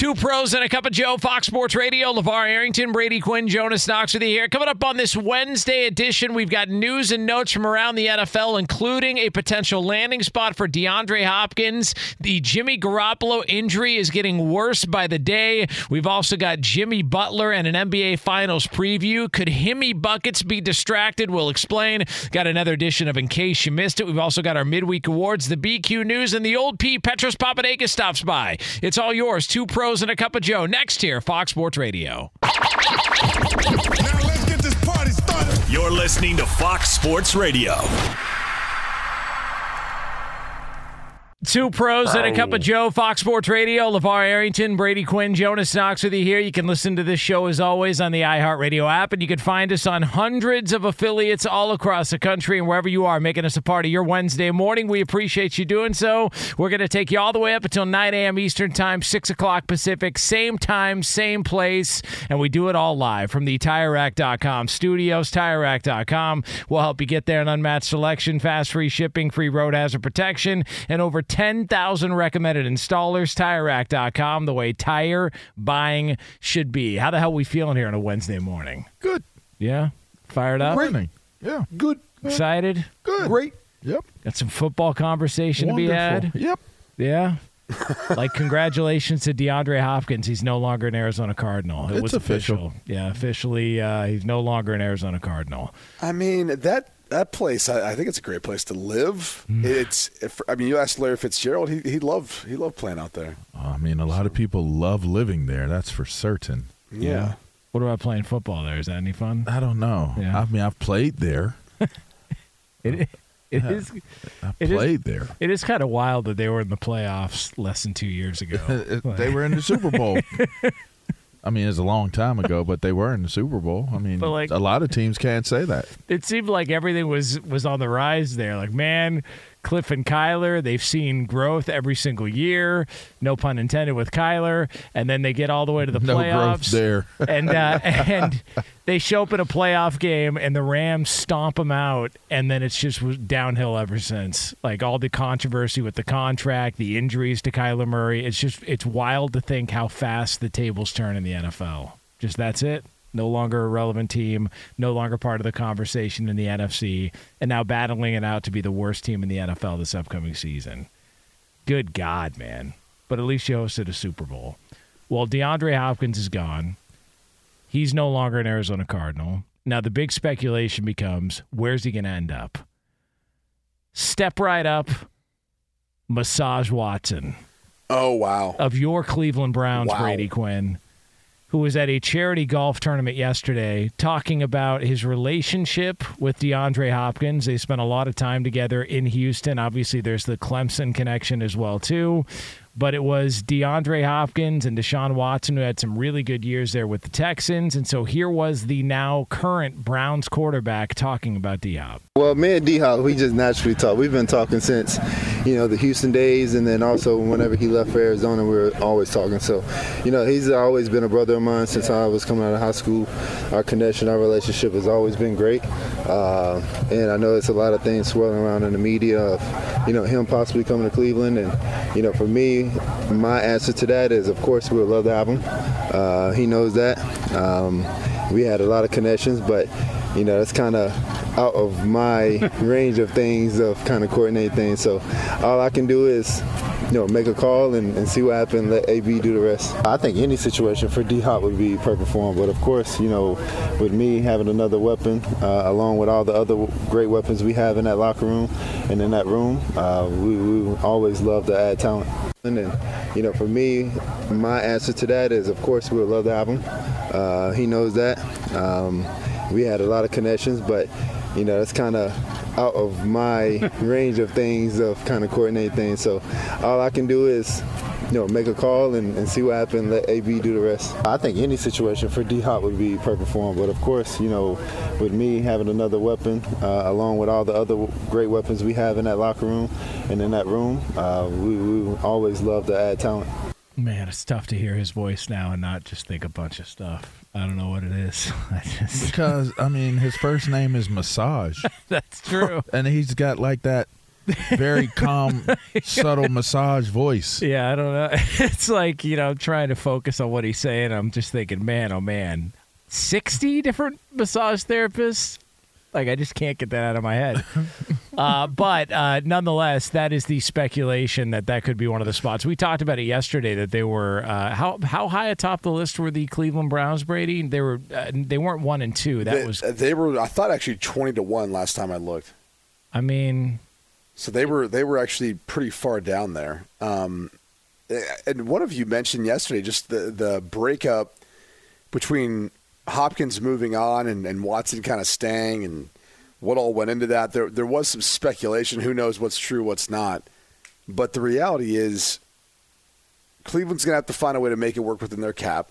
Two pros and a cup of Joe, Fox Sports Radio. LaVar Arrington, Brady Quinn, Jonas Knox with you here. Coming up on this Wednesday edition, we've got news and notes from around the NFL, including a potential landing spot for DeAndre Hopkins. The Jimmy Garoppolo injury is getting worse by the day. We've also got Jimmy Butler and an NBA Finals preview. Could Himmy Buckets be distracted? We'll explain. Got another edition of In Case You Missed It. We've also got our midweek awards, the BQ News, and the old P. Petros Papadakis stops by. It's all yours. Two pros and a cup of Joe next here, Fox Sports Radio. Now let's get this party started. You're listening to Fox Sports Radio. Two pros and a cup of oh. Joe, Fox Sports Radio. LaVar Arrington, Brady Quinn, Jonas Knox with you here. You can listen to this show as always on the iHeartRadio app, and you can find us on hundreds of affiliates all across the country and wherever you are, making us a part of your Wednesday morning. We appreciate you doing so. We're going to take you all the way up until 9 a.m. Eastern Time, 6 o'clock Pacific, same time, same place, and we do it all live from the TireRack.com studios. TireRack.com will help you get there an unmatched selection, fast free shipping, free road hazard protection, and over 10,000 recommended installers. TireRack.com, the way tire buying should be. How the hell we feeling here on a Wednesday morning? Good. Yeah? Fired up? Great. Yeah. Good. Excited? Good. Great. Yep. Got some football conversation to be had? Yep. Yeah. like congratulations to DeAndre Hopkins. He's no longer an Arizona Cardinal. It It's was official. Yeah, officially, uh, he's no longer an Arizona Cardinal. I mean that that place. I, I think it's a great place to live. Mm. It's. If, I mean, you asked Larry Fitzgerald. He he loved he loved playing out there. I mean, a lot of people love living there. That's for certain. Yeah. What about playing football there? Is that any fun? I don't know. Yeah. I mean, I've played there. It, it is. I It is- played there. It is kind of wild that they were in the playoffs less than two years ago. It- they were in the Super Bowl. I mean, it's a long time ago, but they were in the Super Bowl. I mean, like- a lot of teams can't say that. it seemed like everything was was on the rise there. Like, man, Kliff and Kyler, they've seen growth every single year. No pun intended with Kyler, and then they get all the way to the No playoffs. there. and uh, and they show up in a playoff game, and the Rams stomp them out, and then it's just downhill ever since. Like all the controversy with the contract, the injuries to Kyler Murray. It's just it's wild to think how fast the tables turn in the NFL. Just that's it. No longer a relevant team, no longer part of the conversation in the NFC, and now battling it out to be the worst team in the NFL this upcoming season. Good God, man. But at least you hosted a Super Bowl. Well, DeAndre Hopkins is gone. He's no longer an Arizona Cardinal. Now, the big speculation becomes where's he going to end up? Step right up, Massage Watson Oh wow. of your Cleveland Browns, Wow. Brady Quinn, who was at a charity golf tournament yesterday talking about his relationship with DeAndre Hopkins. They spent a lot of time together in Houston. Obviously, there's the Clemson connection as well too. But it was DeAndre Hopkins and Deshaun Watson who had some really good years there with the Texans. And so here was the now current Browns quarterback talking about D Hop. Well, me and D Hop, we just naturally talk. We've been talking since you know, the Houston days, and then also whenever he left for Arizona, we were always talking. So, you know, he's always been a brother of mine since I was coming out of high school. Our connection, our relationship has always been great. Uh, and I know it's a lot of things swirling around in the media of, you know, him possibly coming to Cleveland. And, you know, for me, my answer to that is, of course, we would love to have him. Uh, he knows that. Um, we had a lot of connections, but you know that's kind of out of my range of things of kind of coordinating things. So all I can do is you know make a call and, and see what happens. Let AB do the rest. I think any situation for D Hop would be perfect for him, but of course you know with me having another weapon uh, along with all the other great weapons we have in that locker room and in that room, uh, we, we always love to add talent. And then, you know, for me, my answer to that is, of course, we would love to have him. Uh, he knows that. Um, we had a lot of connections, but you know, that's kind of out of my range of things of kind of coordinating things. So all I can do is you know, make a call and, and see what happens. Let AB do the rest. I think any situation for D Hop would be perfect for him. But of course, you know, with me having another weapon, uh, along with all the other great weapons we have in that locker room and in that room, uh, we, we always love to add talent. Man, it's tough to hear his voice now and not just think a bunch of stuff. I don't know what it is. I just Because I mean, his first name is Massage, that's true. and he's got like that very calm, subtle massage voice. Yeah, I don't know. It's like, you know, trying to focus on what he's saying. I'm just thinking, man, oh man, 60 different massage therapists? Like, I just can't get that out of my head. uh, but uh, nonetheless, that is the speculation that that could be one of the spots. We talked about it yesterday that they were uh, how how high atop the list were the Cleveland Browns, Brady? They were uh, they weren't one and two. That they, was, they were. I thought actually twenty to one last time I looked. I mean, So they were they were actually pretty far down there. Um, and one of you mentioned yesterday just the the breakup between Hopkins moving on and, and Watson kind of staying and what all went into that. There there was some speculation. Who knows what's true, what's not. But the reality is, Cleveland's going to have to find a way to make it work within their cap.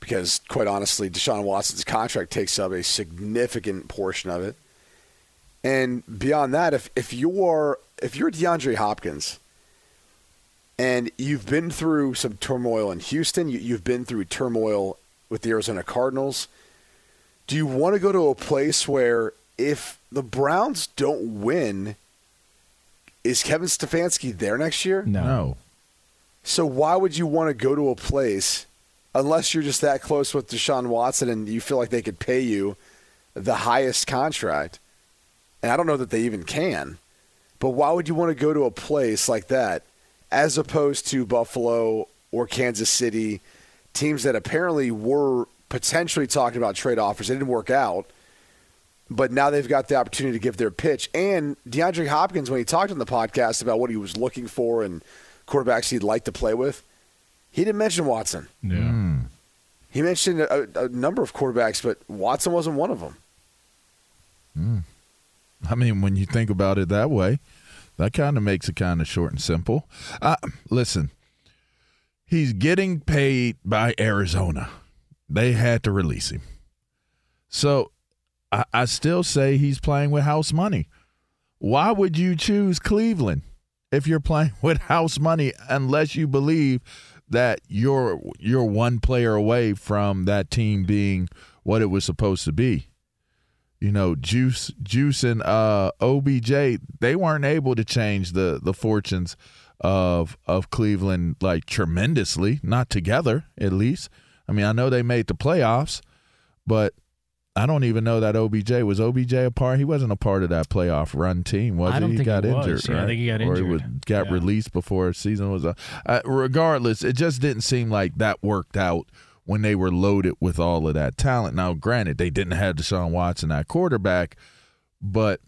Because quite honestly, Deshaun Watson's contract takes up a significant portion of it. And beyond that, if if you're if you're DeAndre Hopkins and you've been through some turmoil in Houston, you, you've been through turmoil with the Arizona Cardinals, do you want to go to a place where if the Browns don't win, is Kevin Stefanski there next year? no. No. So why would you want to go to a place unless you're just that close with Deshaun Watson and you feel like they could pay you the highest contract? And I don't know that they even can. But why would you want to go to a place like that as opposed to Buffalo or Kansas City, teams that apparently were potentially talking about trade offers? It didn't work out. But now they've got the opportunity to give their pitch. And DeAndre Hopkins, when he talked on the podcast about what he was looking for and quarterbacks he'd like to play with, he didn't mention Watson. Yeah. He mentioned a, a number of quarterbacks, but Watson wasn't one of them. I mean, when you think about it that way, that kind of makes it kind of short and simple. Uh, listen, he's getting paid by Arizona. They had to release him. So I, I still say he's playing with house money. Why would you choose Cleveland if you're playing with house money unless you believe that you're you're one player away from that team being what it was supposed to be? you know, Juice, Juice, and uh, OBJ, they weren't able to change the the fortunes of of Cleveland like tremendously, not together at least. I mean, I know they made the playoffs, but I don't even know that OBJ was OBJ a part. He wasn't a part of that playoff run team, was I he? don't he think got he injured, Yeah, I think he got injured, or he was, got Yeah. released before season was. Uh, uh, regardless, it just didn't seem like that worked out when they were loaded with all of that talent. Now, granted, they didn't have Deshaun Watson at quarterback, but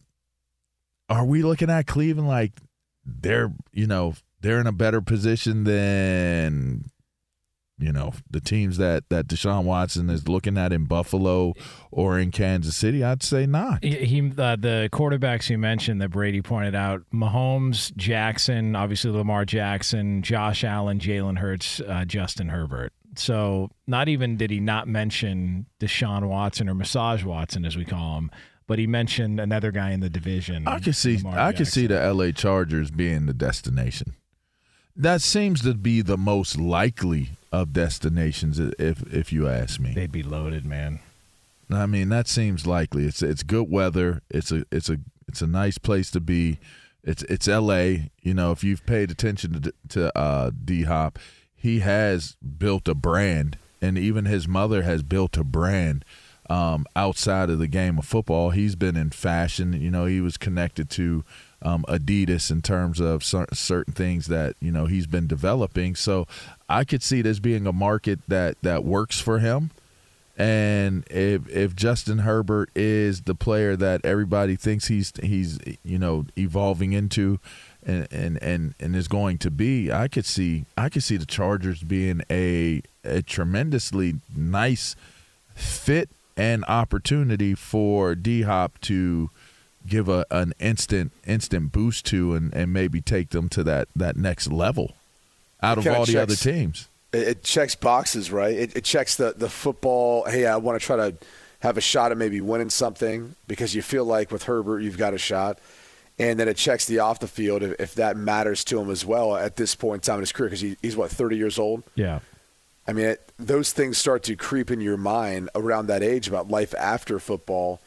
are we looking at Cleveland like they're you know they're in a better position than you know the teams that that Deshaun Watson is looking at in Buffalo or in Kansas City? I'd say not. He, uh, the quarterbacks you mentioned that Brady pointed out: Mahomes, Jackson, obviously Lamar Jackson, Josh Allen, Jalen Hurts, uh, Justin Herbert. So not even did he not mention Deshaun Watson or Massage Watson, as we call him, but he mentioned another guy in the division. I can see Lamar I can see the LA Chargers being the destination. That seems to be the most likely of destinations if if you ask me. They'd be loaded, man. I mean, that seems likely. It's it's good weather. It's a it's a it's a nice place to be. It's it's L.A. You know, if you've paid attention to to uh, D Hop, he has built a brand, and even his mother has built a brand um, outside of the game of football. He's been in fashion. You know, he was connected to um, Adidas in terms of cer- certain things that you know he's been developing. So I could see this being a market that that works for him. And if if Justin Herbert is the player that everybody thinks he's he's you know evolving into, and and and, and is going to be, I could see I could see the Chargers being a a tremendously nice fit and opportunity for D Hop to give a an instant instant boost to and, and maybe take them to that that next level out of Kinda all the other teams. It, it checks boxes, right? It, it checks the the football. Hey, I want to try to have a shot at maybe winning something because you feel like with Herbert you've got a shot, and then it checks the off the field if, if that matters to him as well at this point in time in his career because he, he's what thirty years old. Yeah. I mean, it, those things start to creep in your mind around that age about life after football.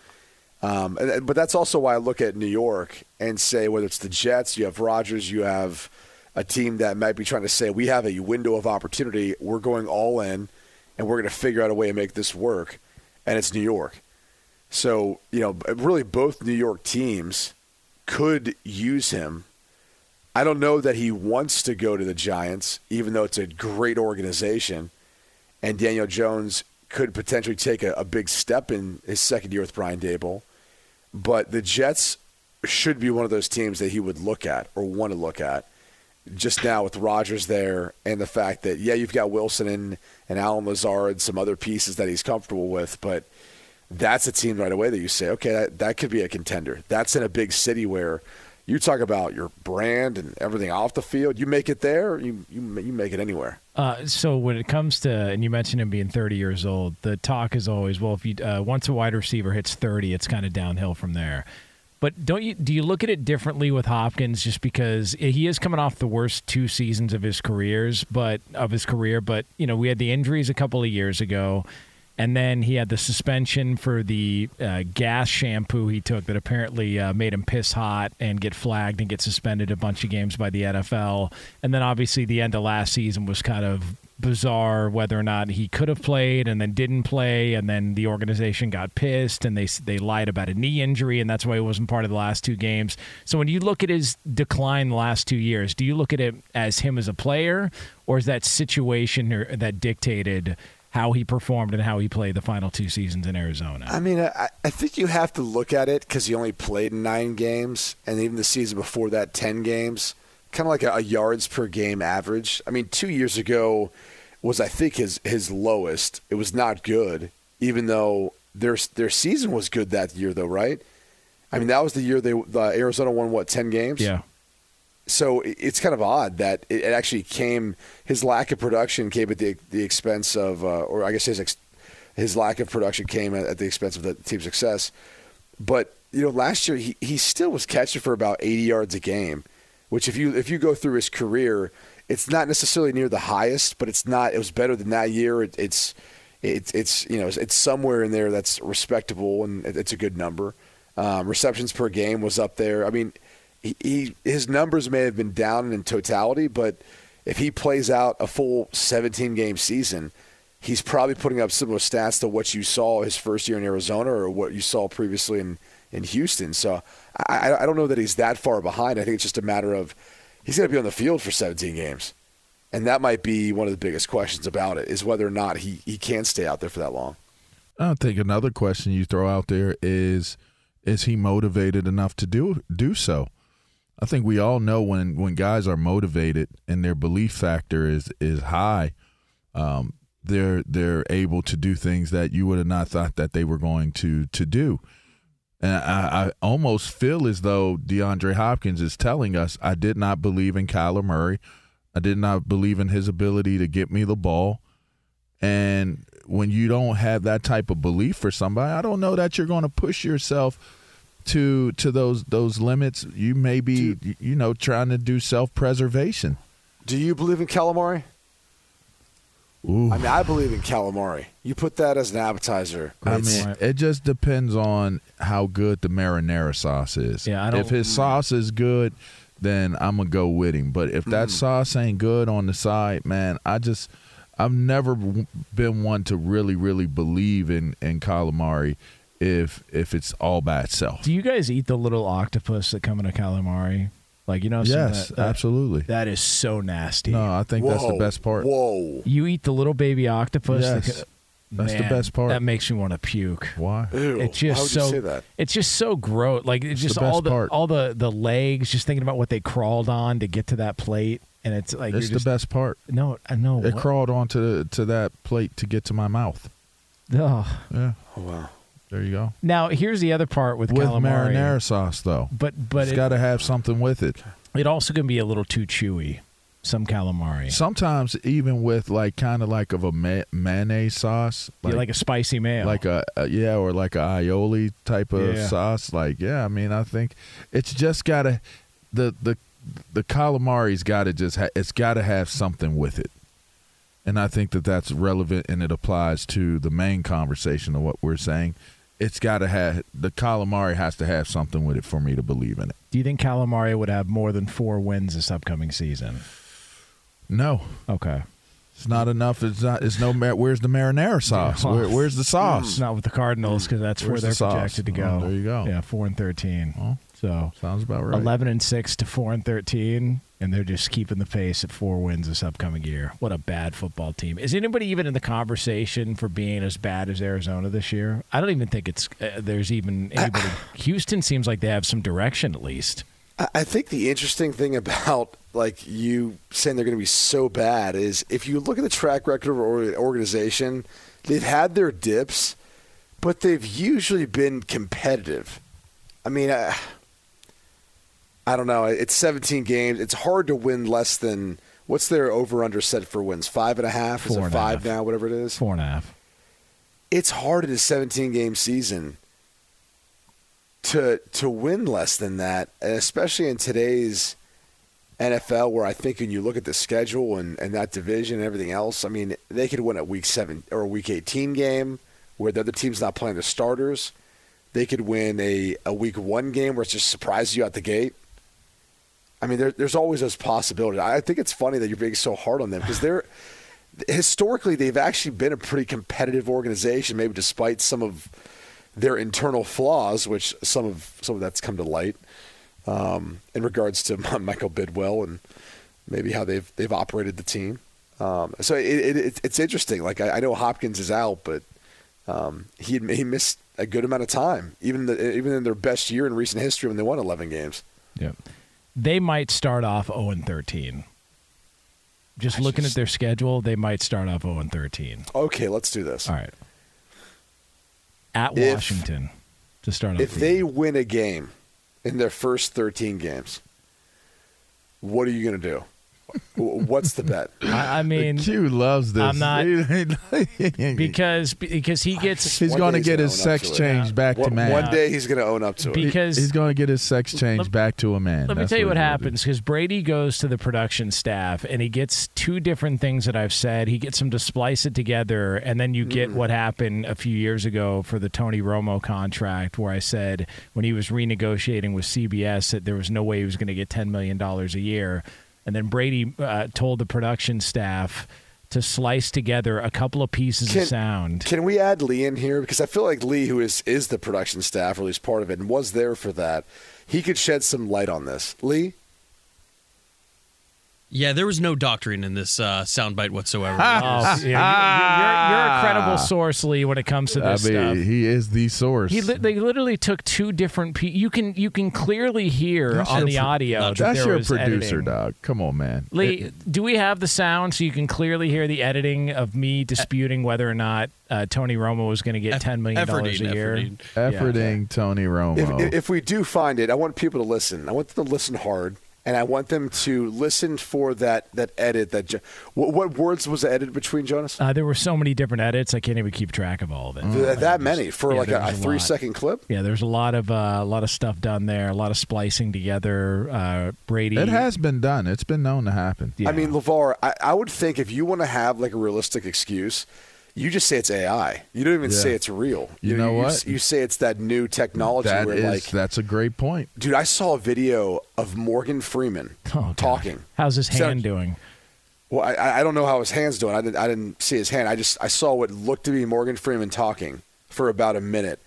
Um, and, but that's also why I look at New York and say whether it's the Jets, you have Rodgers, you have a team that might be trying to say we have a window of opportunity. We're going all in, and we're going to figure out a way to make this work. And it's New York. So you know, really, both New York teams could use him. I don't know that he wants to go to the Giants, even though it's a great organization. And Daniel Jones could potentially take a, a big step in his second year with Brian Daboll. But the Jets should be one of those teams that he would look at or want to look at. Just now with Rodgers there and the fact that, yeah, you've got Wilson and, and Allen Lazard, some other pieces that he's comfortable with, but that's a team right away that you say, okay, that, that could be a contender. That's in a big city where you talk about your brand and everything off the field. You make it there, you you, you make it anywhere. Uh, so when it comes to, and you mentioned him being 30 years old, the talk is always, well, if you uh, once a wide receiver hits 30, it's kind of downhill from there. But don't you do you look at it differently with Hopkins just because he is coming off the worst two seasons of his careers, but of his career, but you know we had the injuries a couple of years ago, and then he had the suspension for the uh, gas shampoo he took that apparently uh, made him piss hot and get flagged and get suspended a bunch of games by the NFL, and then obviously the end of last season was kind of bizarre whether or not he could have played and then didn't play and then the organization got pissed and they they lied about a knee injury and that's why he wasn't part of the last two games. So when you look at his decline the last 2 years, do you look at it as him as a player or is that situation that dictated how he performed and how he played the final two seasons in Arizona? I mean, I, I think you have to look at it because he only played nine games, and even the season before that, 10 games. Kind of like a, a yards per game average. I mean, two years ago was, I think, his, his lowest. It was not good, even though their, their season was good that year, though, right? I mean, that was the year they the Arizona won, what, 10 games? yeah. So it's kind of odd that it actually came. His lack of production came at the the expense of, uh, or I guess his ex, his lack of production came at, at the expense of the team's success. But you know, last year he, he still was catching for about 80 yards a game, which if you if you go through his career, it's not necessarily near the highest, but it's not. It was better than that year. It, it's it's it's you know it's somewhere in there that's respectable and it's a good number. Um, receptions per game was up there. I mean, he, his numbers may have been down in totality, but if he plays out a full 17 game season, he's probably putting up similar stats to what you saw his first year in Arizona or what you saw previously in, in Houston. So I, I don't know that he's that far behind. I think it's just a matter of he's going to be on the field for 17 games. And that might be one of the biggest questions about it is whether or not he, he can stay out there for that long. I think another question you throw out there is is he motivated enough to do do so? I think we all know when when guys are motivated and their belief factor is is high, um, they're they're able to do things that you would have not thought that they were going to to do. And I, I almost feel as though DeAndre Hopkins is telling us, I did not believe in Kyler Murray. I did not believe in his ability to get me the ball. And when you don't have that type of belief for somebody, I don't know that you're going to push yourself to to those those limits. You may be you know trying to do self preservation. Do you believe in calamari? Ooh. I mean, I believe in calamari. You put that as an appetizer. I it's- mean, it just depends on how good the marinara sauce is. Yeah, I if don't- his sauce is good, then I'm gonna go with him. But if Mm. that sauce ain't good on the side, man, I just I've never been one to really, really believe in in calamari if if it's all by itself. Do you guys eat the little octopus that come in a calamari? Like you know, Yes, that- that- absolutely. That is so nasty. No, I think that's the best part. Whoa. You eat the little baby octopus. Yes. co- That's the best part. That makes me want to puke. Why? Ew. It's just Why would so. you say that? It's just so gross. Like it's the just best all the part. all the the legs. Just thinking about what they crawled on to get to that plate, and it's like It's the just, best part. No, I know. It what- crawled onto to that plate to get to my mouth. Ugh. Yeah, Oh, wow. There you go. Now here's the other part with, With calamari. marinara sauce, though, But but it's it, got to have something with it. it also can be a little too chewy. Some calamari. Sometimes even with like kind of like of a ma- mayonnaise sauce, like, like a spicy mayo. like a, a yeah, or like a aioli type of Yeah. sauce. Like yeah, I mean, I think it's just gotta the the the calamari's got to just ha- it's got to have something with it, and I think that that's relevant and it applies to the main conversation of what we're saying. It's got to have the calamari has to have something with it for me to believe in it. Do you think calamari would have more than four wins this upcoming season? No, Okay. it's not enough. It's not. It's no. Where's the marinara sauce? Where, where's the sauce? It's not with the Cardinals because that's where they're the projected to oh, go. Oh, there you go. Yeah, four and thirteen. Oh, So sounds about right. eleven and six to four and thirteen, and they're just keeping the pace at four wins this upcoming year. What a bad football team! Is anybody even in the conversation for being as bad as Arizona this year? I don't even think it's uh, there's even anybody. Houston seems like they have some direction at least. I I think the interesting thing about like you saying they're going to be so bad is if you look at the track record of our organization, they've had their dips, but they've usually been competitive. I mean, I, I don't know. It's 17 games. It's hard to win less than what's their over under set for wins? Five and a half? Is Four it and five half. now? Whatever it is. Four and a half. It's hard in a 17 game season to to win less than that, especially in today's NFL, where I think when you look at the schedule and, and that division and everything else, I mean, they could win a week seven or a week 18 game where the other team's not playing the starters. They could win a, a week one game where it just surprises you out the gate. I mean, there, there's always those possibilities. I think it's funny that you're being so hard on them because they're historically they've actually been a pretty competitive organization, maybe despite some of their internal flaws, which some of some of that's come to light um, in regards to Michael Bidwill and maybe how they've they've operated the team. Um, so it, it, it, it's interesting. Like I, I know Hopkins is out, but um, he he missed a good amount of time, even the, even in their best year in recent history when they won 11 games. Yeah. They might start off 0 and 13. Just I looking just- at their schedule, they might start off 0 and 13. Okay, let's do this. All right. At If- Washington to start off. If the they win a game in their first 13 games, what are you going to do? W- What's the bet? I, I mean, Q loves this. I'm not- because because he gets he's going to get his sex to it. changed back to One, man. one day he's going to own up to it. because he's going to get his sex changed Let- back to a man. Let me tell you what he's gonna happens because Brady goes to the production staff and he gets two different things that I've said. He gets them to splice it together, and then you get mm. what happened a few years ago for the Tony Romo contract, where I said when he was renegotiating with CBS that there was no way he was going to get $10 million a year. And then Brady uh, told the production staff to slice together a couple of pieces Can- of sound. Can we add Lee in here? Because I feel like Lee, who is, is the production staff, or at least part of it, and was there for that, he could shed some light on this. Lee? Yeah, there was no doctoring in this uh, soundbite whatsoever. Oh, yeah, you're, you're, you're a credible source, Lee, when it comes to I this mean, stuff. he is the source. He li- they literally took two different. Pe- you can you can clearly hear That's on the pro- audio that That's there your was producer, editing. dog. Come on, man. Lee, It- do we have the sound so you can clearly hear the editing of me disputing whether or not uh, Tony Romo was going to get ten million dollars a year? efforting. efforting Tony Romo. If, if we do find it, I want people to listen. I want them to listen hard and I want them to listen for that that edit. That jo- what, what words was edited between Jonas? Uh, there were so many different edits, I can't even keep track of all of it. Th- that many for Yeah, like a, was a a three lot. second clip. Yeah, there's a lot of uh, a lot of stuff done there, a lot of splicing together. Uh, Brady, It has been done. It's been known to happen. Yeah. I mean, LaVar, I, I would think if you want to have like a realistic excuse, you just say it's AI. You don't even Yeah. say it's real. You know what? You, say it's that new technology That where is like, that's a great point. dude, I saw a video of Morgan Freeman Oh, God. talking. How's his So- hand doing? Well, I, I don't know how his hand's doing. I didn't, I didn't see his hand. I just I saw what looked to be Morgan Freeman talking for about a minute.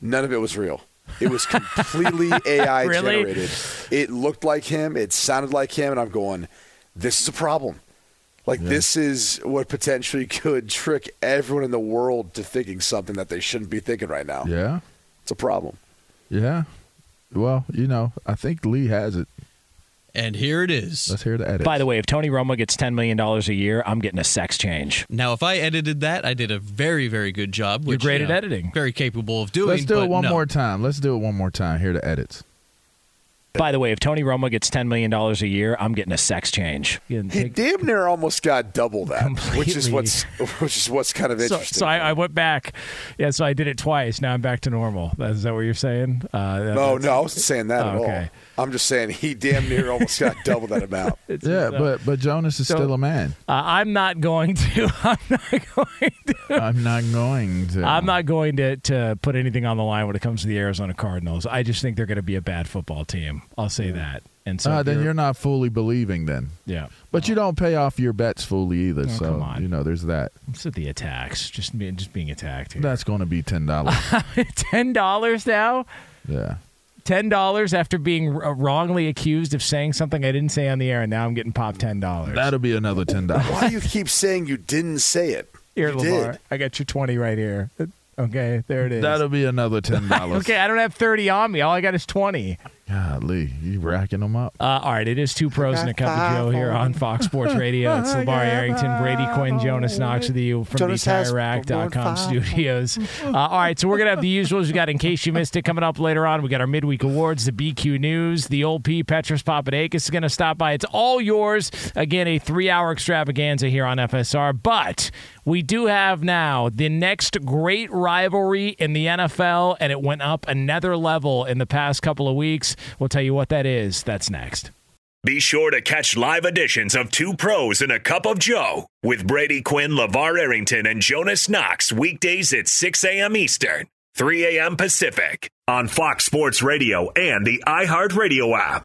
None of it was real. It was completely AI Really? generated. It looked like him. It sounded like him, and I'm going, this is a problem. Like this is what potentially could trick everyone in the world to thinking something that they shouldn't be thinking right now. Yeah. It's a problem. Yeah. Well, you know, I think Lee has it. And here it is. Let's hear the edit. By the way, if Tony Romo gets ten million dollars a year, I'm getting a sex change. Now, if I edited that, I did a very, very good job. You're great you at uh, editing. Very capable of doing. Let's do but it one no. more time. Let's do it one more time. Hear the edits. By the way, if Tony Romo gets ten million dollars a year, I'm getting a sex change. You He take- damn near almost got double that, which is what's which is what's kind of interesting. so I, I went back. Yeah, so I did it twice. Now I'm back to normal. Is that what you're saying? Uh, that- No, no, I wasn't saying that at Oh, okay. all. I'm just saying he damn near almost got double that amount. it's- Yeah, uh, but but Jonas is so- still a man. uh, I'm not going to. I'm not going to. I'm not going to. I'm not going to, to put anything on the line when it comes to the Arizona Cardinals. I just think they're going to be a bad football team. I'll say that. And so Uh, then you're- you're not fully believing then. yeah. But you don't pay off your bets fully either. Oh, so come on. you know there's that. It's at the attacks. Just being just being attacked here. That's going to be ten dollars. ten dollars now. yeah. Ten dollars after being uh, wrongly accused of saying something I didn't say on the air, and now I'm getting popped ten dollars. That'll be another ten dollars. Why do you keep saying you didn't say it? Here, you Lamar, did. I got your twenty right here. Okay, there it is. That'll be another ten dollars. okay, I don't have thirty on me. All I got is twenty. Golly, you racking them up. Uh, all right, it is two pros and a cup of Joe here on Fox Sports Radio. It's LaVar Arrington, Brady Quinn, Jonas Knox with you from Jonas the has TireRack.com studios. Uh, all right, so we're going to have the usuals. We got In Case You Missed It coming up later on. We got our midweek awards, the BQ News, the old P. Petros Papadakis is going to stop by. It's all yours. Again, a three hour extravaganza here on FSR. But we do have now the next great rivalry in the NFL, and it went up another level in the past couple of weeks. We'll tell you what that is. That's next. Be sure to catch live editions of Two Pros and a Cup of Joe with Brady Quinn, LaVar Arrington, and Jonas Knox weekdays at 6 a.m. Eastern, 3 a.m. Pacific on Fox Sports Radio and the iHeartRadio app.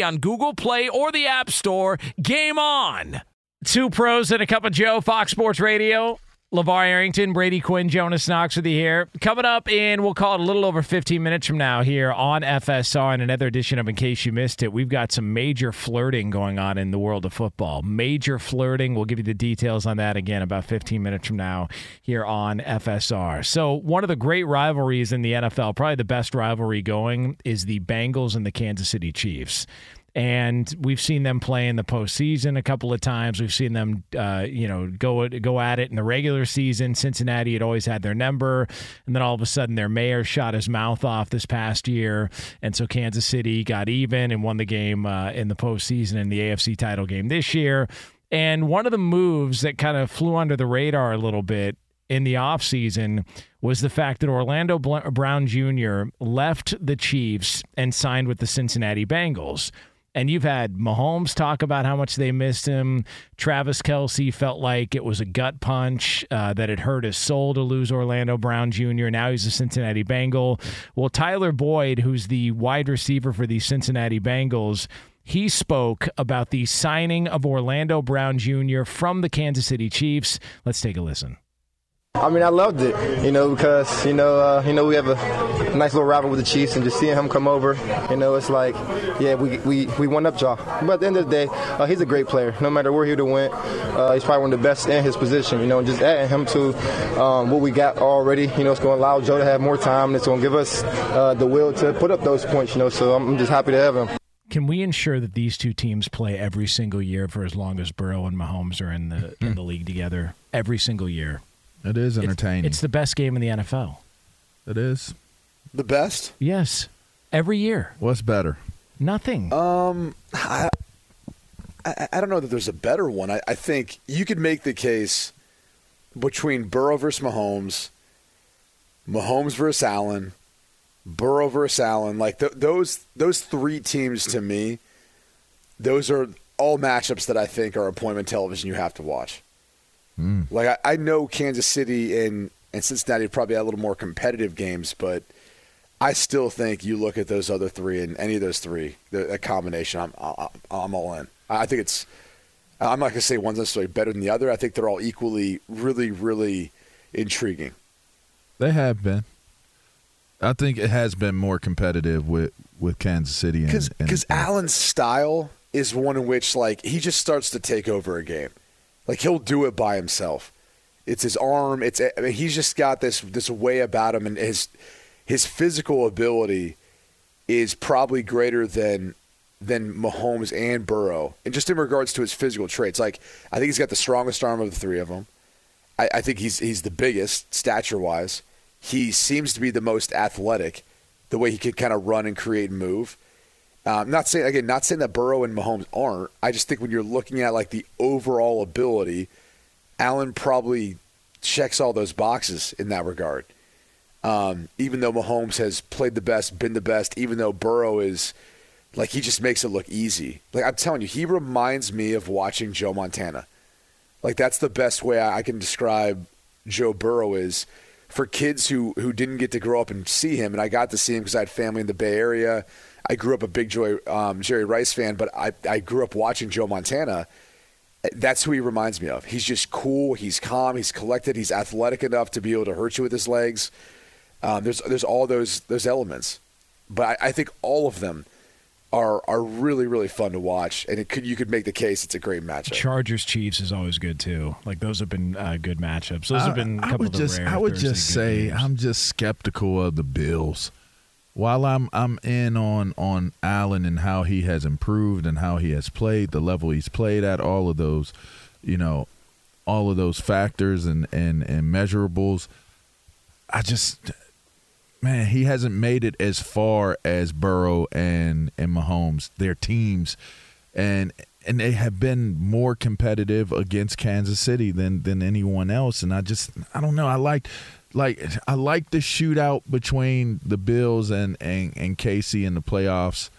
on Google Play or the App Store. Game on! Two pros and a cup of Joe, Fox Sports Radio. LaVar Arrington, Brady Quinn, Jonas Knox with you here. Coming up in, we'll call it a little over 15 minutes from now here on FSR in another edition of In Case You Missed It. We've got some major flirting going on in the world of football. Major flirting. We'll give you the details on that again about 15 minutes from now here on FSR. So, one of the great rivalries in the NFL, probably the best rivalry going, is the Bengals and the Kansas City Chiefs and we've seen them play in the postseason a couple of times. We've seen them, uh, you know, go go at it in the regular season. Cincinnati had always had their number, and then all of a sudden their mayor shot his mouth off this past year, and so Kansas City got even and won the game uh, in the postseason in the AFC title game this year. And one of the moves that kind of flew under the radar a little bit in the offseason was the fact that Orlando Brown Jr. left the Chiefs and signed with the Cincinnati Bengals. And you've had Mahomes talk about how much they missed him. Travis Kelce felt like it was a gut punch uh, that it hurt his soul to lose Orlando Brown Jr. Now he's a Cincinnati Bengal. Well, Tyler Boyd, who's the wide receiver for the Cincinnati Bengals, he spoke about the signing of Orlando Brown Jr. from the Kansas City Chiefs. Let's take a listen. I mean, I loved it, you know, because you know, uh, you know, we have a nice little rival with the Chiefs, and just seeing him come over, you know, it's like, yeah, we we, we won up y'all. But at the end of the day, uh, he's a great player. No matter where he would have went, uh, he's probably one of the best in his position. You know, and just adding him to um, what we got already, you know, it's going to allow Joe to have more time. And it's going to give us uh, the will to put up those points. You know, so I'm just happy to have him. Can we ensure that these two teams play every single year for as long as Burrow and Mahomes are in the in the league together? Every single year. It is entertaining. It's, it's the best game in the NFL. It is. The best? Yes. Every year. What's better? Nothing. Um, I, I, I don't know that there's a better one. I, I think you could make the case between Burrow versus Mahomes, Mahomes versus Allen, Burrow versus Allen. Like th- those those three teams to me, those are all matchups that I think are appointment television you have to watch. Mm. Like I, I know Kansas City and and Cincinnati probably had a little more competitive games, but I still think you look at those other three and any of those three, the, combination, I'm I, I'm all in. I think it's. I'm not going to say one's necessarily better than the other. I think they're all equally, really, really intriguing. They have been. I think it has been more competitive with, with Kansas City because Allen's style is one in which like he just starts to take over a game, like he'll do it by himself. It's his arm. It's I mean, he's just got this this way about him, and his his physical ability is probably greater than than Mahomes and Burrow, and just in regards to his physical traits. Like I think he's got the strongest arm of the three of them. I, I think he's he's the biggest stature wise. He seems to be the most athletic, the way he can kind of run and create and move. Um, not saying again, not saying that Burrow and Mahomes aren't. I just think when you're looking at like the overall ability, Allen probably checks all those boxes in that regard. Um, even though Mahomes has played the best, been the best, even though Burrow is like he just makes it look easy. Like I'm telling you, he reminds me of watching Joe Montana. Like that's the best way I I can describe Joe Burrow is for kids who who didn't get to grow up and see him, and I got to see him because I had family in the Bay Area. I grew up a big Joy, um, Jerry Rice fan, but I, I grew up watching Joe Montana. That's who he reminds me of. He's just cool. He's calm. He's collected. He's athletic enough to be able to hurt you with his legs. Um, there's there's all those those elements, but I, I think all of them are are really really fun to watch, and it could you could make the case it's a great matchup. Chargers Chiefs is always good too. Like those have been uh, good matchups. Those have been. a I, I couple would of the just, rare I would Thursday just say, games. I'm just skeptical of the Bills. While I'm, I'm in on on Allen and how he has improved and how he has played, the level he's played at, all of those, you know, all of those factors and and and measurables. I just, man, he hasn't made it as far as Burrow and and Mahomes, their teams, and and they have been more competitive against Kansas City than than anyone else. And I just, I don't know. I like, like, I like the shootout between the Bills and and and Casey in the playoffs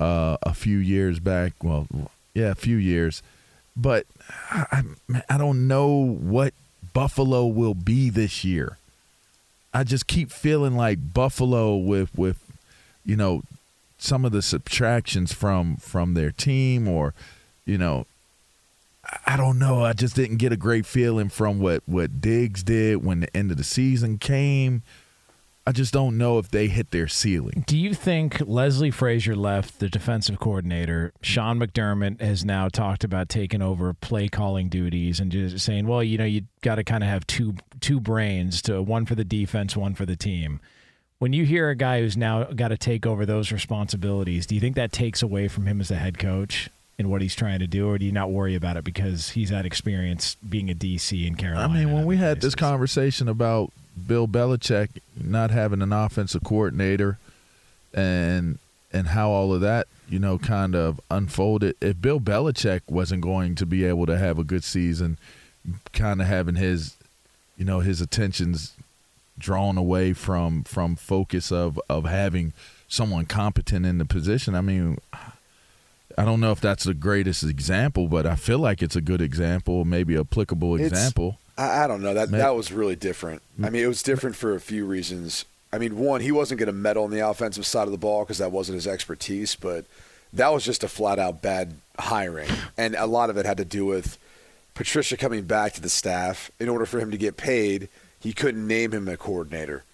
uh, a few years back. Well, yeah, a few years, but I, I, I don't know what Buffalo will be this year. I just keep feeling like Buffalo with with you know some of the subtractions from from their team or you know I- don't know. I just didn't get a great feeling from what what Diggs did when the end of the season came. I just don't know if they hit their ceiling. Do you think Leslie Frazier left, the defensive coordinator? Sean McDermott has now talked about taking over play calling duties and just saying, well, you know, you got to kind of have two two brains to one for the defense, one for the team. When you hear a guy who's now got to take over those responsibilities, do you think that takes away from him as a head coach and what he's trying to do, or do you not worry about it because he's had experience being a DC in Carolina? I mean, when we other had this conversation about Bill Belichick not having an offensive coordinator and and how all of that, you know, kind of unfolded. If Bill Belichick wasn't going to be able to have a good season, kind of having his, you know, his attentions drawn away from from focus of of having someone competent in the position. I mean, I don't know if that's the greatest example, but I feel like it's a good example, maybe applicable example. I, I don't know that Ma- that was really different. I mean, it was different for a few reasons. I mean, one, he wasn't going to meddle on the offensive side of the ball because that wasn't his expertise, but that was just a flat out bad hiring, and a lot of it had to do with Patricia coming back to the staff. In order for him to get paid, he couldn't name him a coordinator.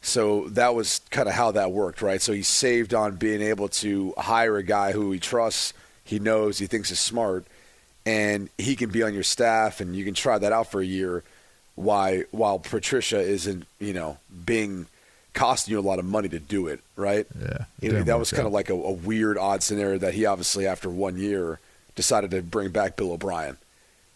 So that was kind of how that worked, right? So he saved on being able to hire a guy who he trusts, he knows, he thinks is smart, and he can be on your staff, and you can try that out for a year. Why, while Patricia isn't, you know, being costing you a lot of money to do it, right? Yeah, it You know, that was kind out. of like a, a weird, odd scenario that he obviously, after one year, decided to bring back Bill O'Brien.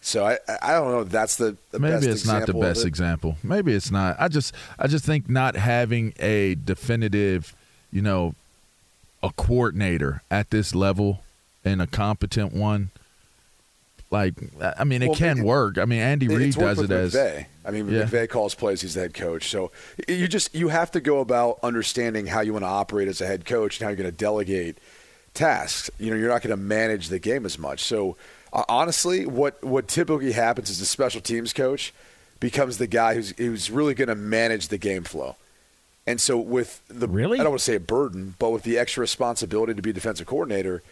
So I, I don't know. if That's the, the Maybe it's not the best it. example. Maybe it's not. I just I just think not having a definitive, you know, a coordinator at this level and a competent one. Like I I mean, it Well, can it- work. I mean, Andy Reid does it as McVay. I mean, Yeah. McVay calls plays. He's the head coach. So you just you have to go about understanding how you want to operate as a head coach and how you're going to delegate tasks. You know, you're not going to manage the game as much. So uh, honestly, what what typically happens is the special teams coach becomes the guy who's who's really going to manage the game flow. And so with the Really? I don't want to say a burden, but with the extra responsibility to be defensive coordinator,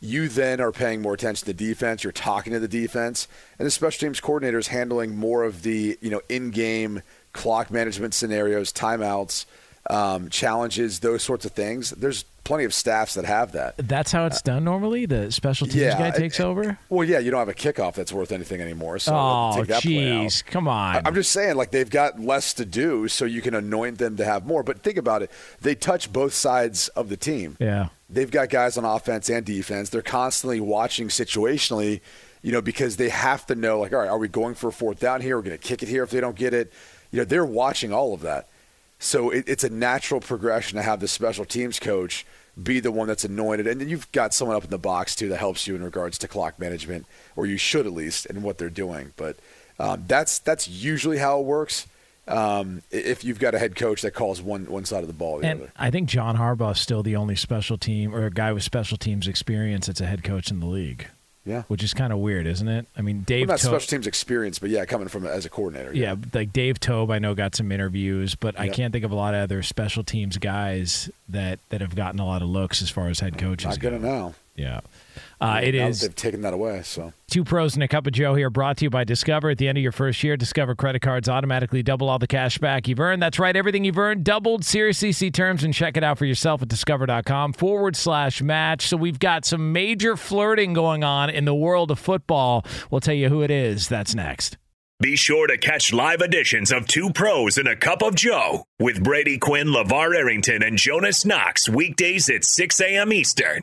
you then are paying more attention to defense. You're talking to the defense, and the special teams coordinator is handling more of the you know in-game clock management scenarios, timeouts, um, challenges, those sorts of things. There's plenty of staffs that have that. That's how it's done normally. The special teams guy takes and- over. Well, yeah, you don't have a kickoff that's worth anything anymore. So Oh, take that play out. Oh, jeez, come on. I- I'm just saying, like they've got less to do, so you can anoint them to have more. But think about it; they touch both sides of the team. yeah. They've got guys on offense and defense. They're constantly watching situationally, you know, because they have to know, like, all right, are we going for a fourth down here? We're going to kick it here if they don't get it. You know, they're watching all of that. So it, it's a natural progression to have the special teams coach be the one that's anointed. And then you've got someone up in the box, too, that helps you in regards to clock management, or you should at least, and what they're doing. But um, that's that's usually how it works. Um, if you've got a head coach that calls one one side of the ball, the And other. I think John Harbaugh's still the only special team or a guy with special teams experience that's a head coach in the league. Yeah. which is kind of weird, isn't it? I mean, Well, Dave not Toub- special teams experience, but yeah, coming from as a coordinator. yeah, like Dave Toub, I know got some interviews, but I can't think of a lot of other special teams guys that that have gotten a lot of looks as far as head coaches. Not gonna go. know. Yeah. Uh, it Now that is They've taken that away. So Two pros and a cup of Joe here, brought to you by Discover. At the end of your first year, Discover credit cards automatically double all the cash back you've earned. That's right, everything you've earned doubled. Seriously, see terms and check it out for yourself at discover.com forward slash match. So we've got some major flirting going on in the world of football. We'll tell you who it is. That's next. Be sure to catch live editions of Two Pros and a Cup of Joe with Brady Quinn, LaVar Arrington, and Jonas Knox weekdays at 6 a.m. Eastern,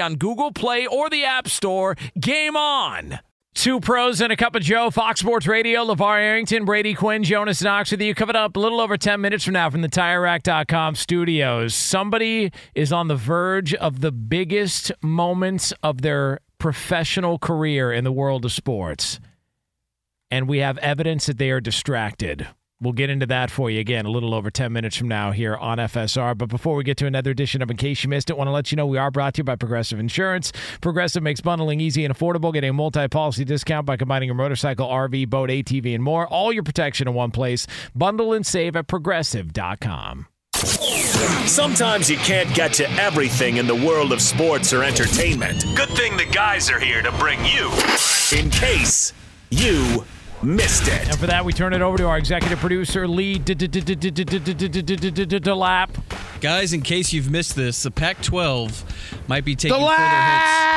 on Google Play or the App Store. Game on! Two pros and a cup of Joe, Fox Sports Radio, LaVar Arrington, Brady Quinn, Jonas Knox with you. Coming up a little over 10 minutes from now from the TireRack.com studios. Somebody is on the verge of the biggest moments of their professional career in the world of sports. And we have evidence that they are distracted. We'll get into that for you again a little over 10 minutes from now here on FSR. But before we get to another edition of In Case You Missed It, want to let you know we are brought to you by Progressive Insurance. Progressive makes bundling easy and affordable. Get a multi policy discount by combining your motorcycle, RV, boat, ATV, and more. All your protection in one place. Bundle and save at progressive.com. Sometimes you can't get to everything in the world of sports or entertainment. Good thing the guys are here to bring you in case you missed it. And for that, we turn it over to our executive producer, Lee Delap. Guys, in case you've missed this, the Pac 12 might be taking further hits.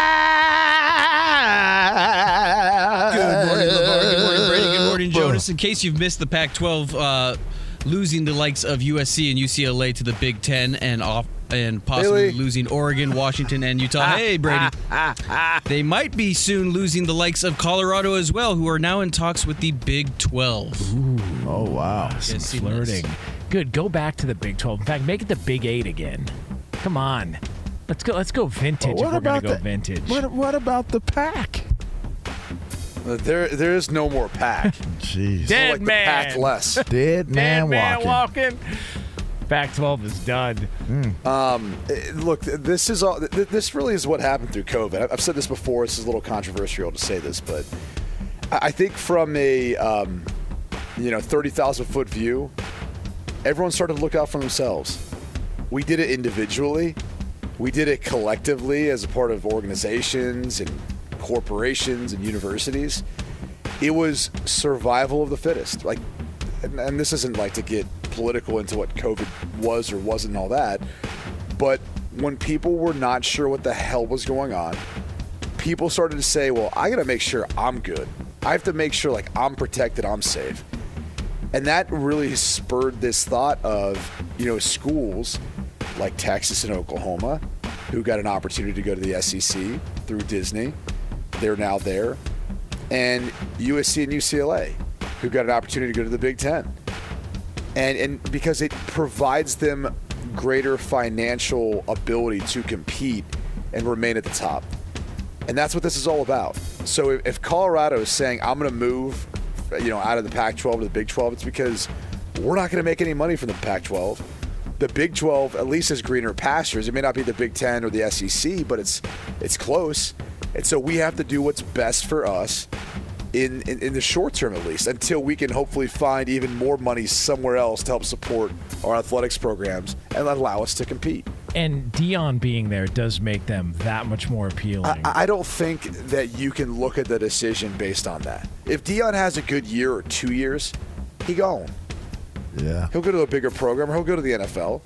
Good morning, LaVar. Good morning, Brady. Good morning, Jonas. In case you've missed the Pac 12 uh, losing the likes of USC and UCLA to the Big Ten and off. And possibly Really? losing Oregon, Washington, and Utah. Ah, hey, Brady. Ah, ah, they might be soon losing the likes of Colorado as well, who are now in talks with the Big 12. Oh wow. Some see flirting. Good. Go back to the Big 12. In fact, make it the Big 8 again. Come on. Let's go. Let's go vintage. What if we're about gonna go the- vintage. What, what about the pack? Uh, there, there is no more pack. Jeez. Dead like the man. pack less. Dead man Dead man walking. walking. Pac 12 is done. Eh, Look, this is all. This really is what happened through COVID. I- I've said this before. This is a little controversial to say this, but I I think from a um, you know thirty thousand foot view, everyone started to look out for themselves. We did it individually. We did it collectively as a part of organizations and corporations and universities. It was survival of the fittest. Like, and, and this isn't like to get political into what COVID was or wasn't all that, but when people were not sure what the hell was going on, people started to say, "Well, I got to make sure I'm good. I have to make sure like I'm protected, I'm safe." And that really spurred this thought of, you know, schools like Texas and Oklahoma who got an opportunity to go to the SEC through Disney. They're now there. And USC and UCLA who got an opportunity to go to the Big 10 and and because it provides them greater financial ability to compete and remain at the top. And that's what this is all about. So if, if Colorado is saying I'm going to move, you know, out of the Pac-12 to the Big 12, it's because we're not going to make any money from the Pac-12. The Big 12 at least has greener pastures. It may not be the Big 10 or the SEC, but it's it's close. And so we have to do what's best for us in, in, in the short term at least until we can hopefully find even more money somewhere else to help support our athletics programs and allow us to compete. And Deion being there does make them that much more appealing. I, I don't think that you can look at the decision based on that. If Deion has a good year or two years, he gone. Yeah. He'll go to a bigger program or he'll go to the NFL.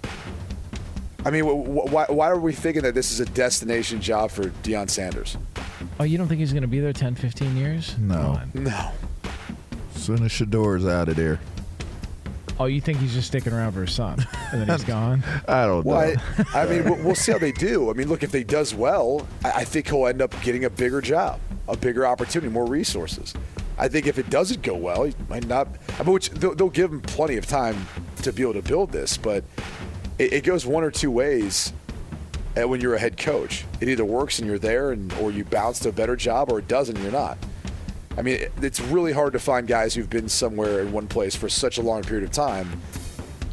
I mean, wh- wh- why, why are we thinking that this is a destination job for Deion Sanders? Oh, you don't think he's going to be there 10, 15 years? No. Come on. No. Soon as Shedeur's out of there. Oh, you think he's just sticking around for his son and then he's gone? I don't know. I, I mean, we'll, we'll see how they do. I mean, look, if they does well, I, I think he'll end up getting a bigger job, a bigger opportunity, more resources. I think if it doesn't go well, he might not. I mean, which they'll, they'll give him plenty of time to be able to build this, but it, it goes one or two ways. Uh, When you're a head coach, it either works and you're there, and or you bounce to a better job, or it doesn't, and you're not. I mean, it's really hard to find guys who've been somewhere in one place for such a long period of time,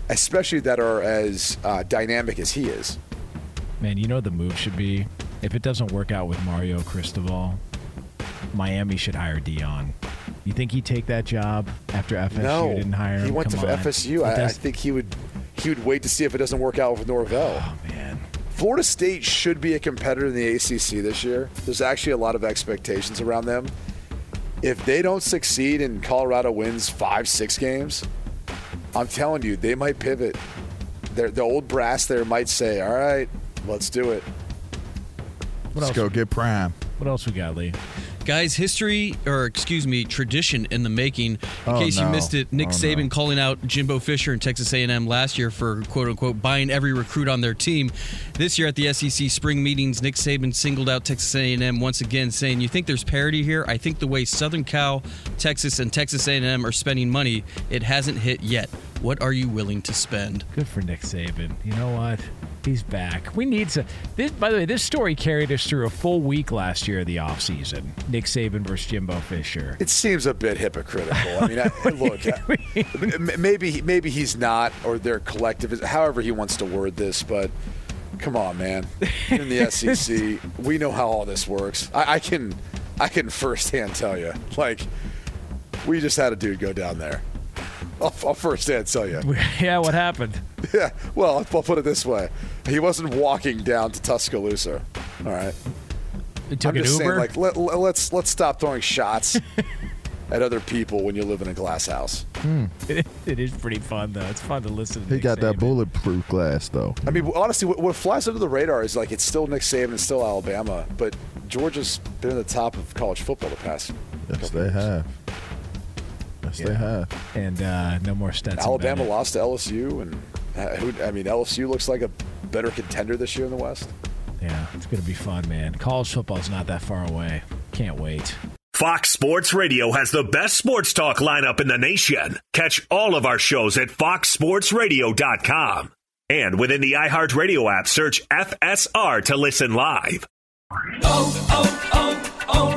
especially that are as uh, dynamic as he is. Man, you know the move should be if it doesn't work out with Mario Cristobal, Miami should hire Deion. You think he'd take that job after FSU no, didn't hire him? he went to on. FSU. I, I think he would he would wait to see if it doesn't work out with Norvell. Oh man, Florida State should be a competitor in the ACC this year. There's actually a lot of expectations around them. If they don't succeed and Colorado wins five, six games, I'm telling you, they might pivot. They're, the old brass there might say, "All right, let's do it." what Let's else? go get Prime. What else we got, Lee? Guys, history, or excuse me, tradition in the making. In Oh, case you missed it, Nick Oh, Saban no. calling out Jimbo Fisher and Texas A&M last year for quote unquote buying every recruit on their team. This year at the SEC spring meetings, Nick Saban singled out Texas A&M once again, saying, "You think there's parity here? I think the way Southern Cal, Texas, and Texas A&M are spending money, it hasn't hit yet. What are you willing to spend?" Good for Nick Saban. You know what? He's back. We need to. This, by the way, this story carried us through a full week last year of the offseason. Nick Saban versus Jimbo Fisher. It seems a bit hypocritical. I mean, I, look, I, maybe maybe he's not, or their collective, however he wants to word this, but come on, man. You're in the SEC, we know how all this works. I, I can I can firsthand tell you, like, we just had a dude go down there. I'll, I'll firsthand tell you. yeah, what happened? Yeah, well, I'll put it this way: he wasn't walking down to Tuscaloosa. All right. He took I'm an just Uber? saying, like, let, let- let's let's stop throwing shots at other people when you live in a glass house. It, it is pretty fun though. It's fun to listen. to He Nick got that Saban. bulletproof glass though. I mean, honestly, what, what flies under the radar is like it's still Nick Saban, it's still Alabama, but Georgia's been at the top of college football the past. Yes, they have. Yes, they have. And uh, no more Stetson. Alabama Bennett. lost to LSU, and uh, who, I mean, LSU looks like a better contender this year in the West. Yeah, it's gonna be fun, man. College football's not that far away. Can't wait. Fox Sports Radio has the best sports talk lineup in the nation. Catch all of our shows at foxsportsradio.com. And within the iHeartRadio app, search FSR to listen live. Oh, oh, oh,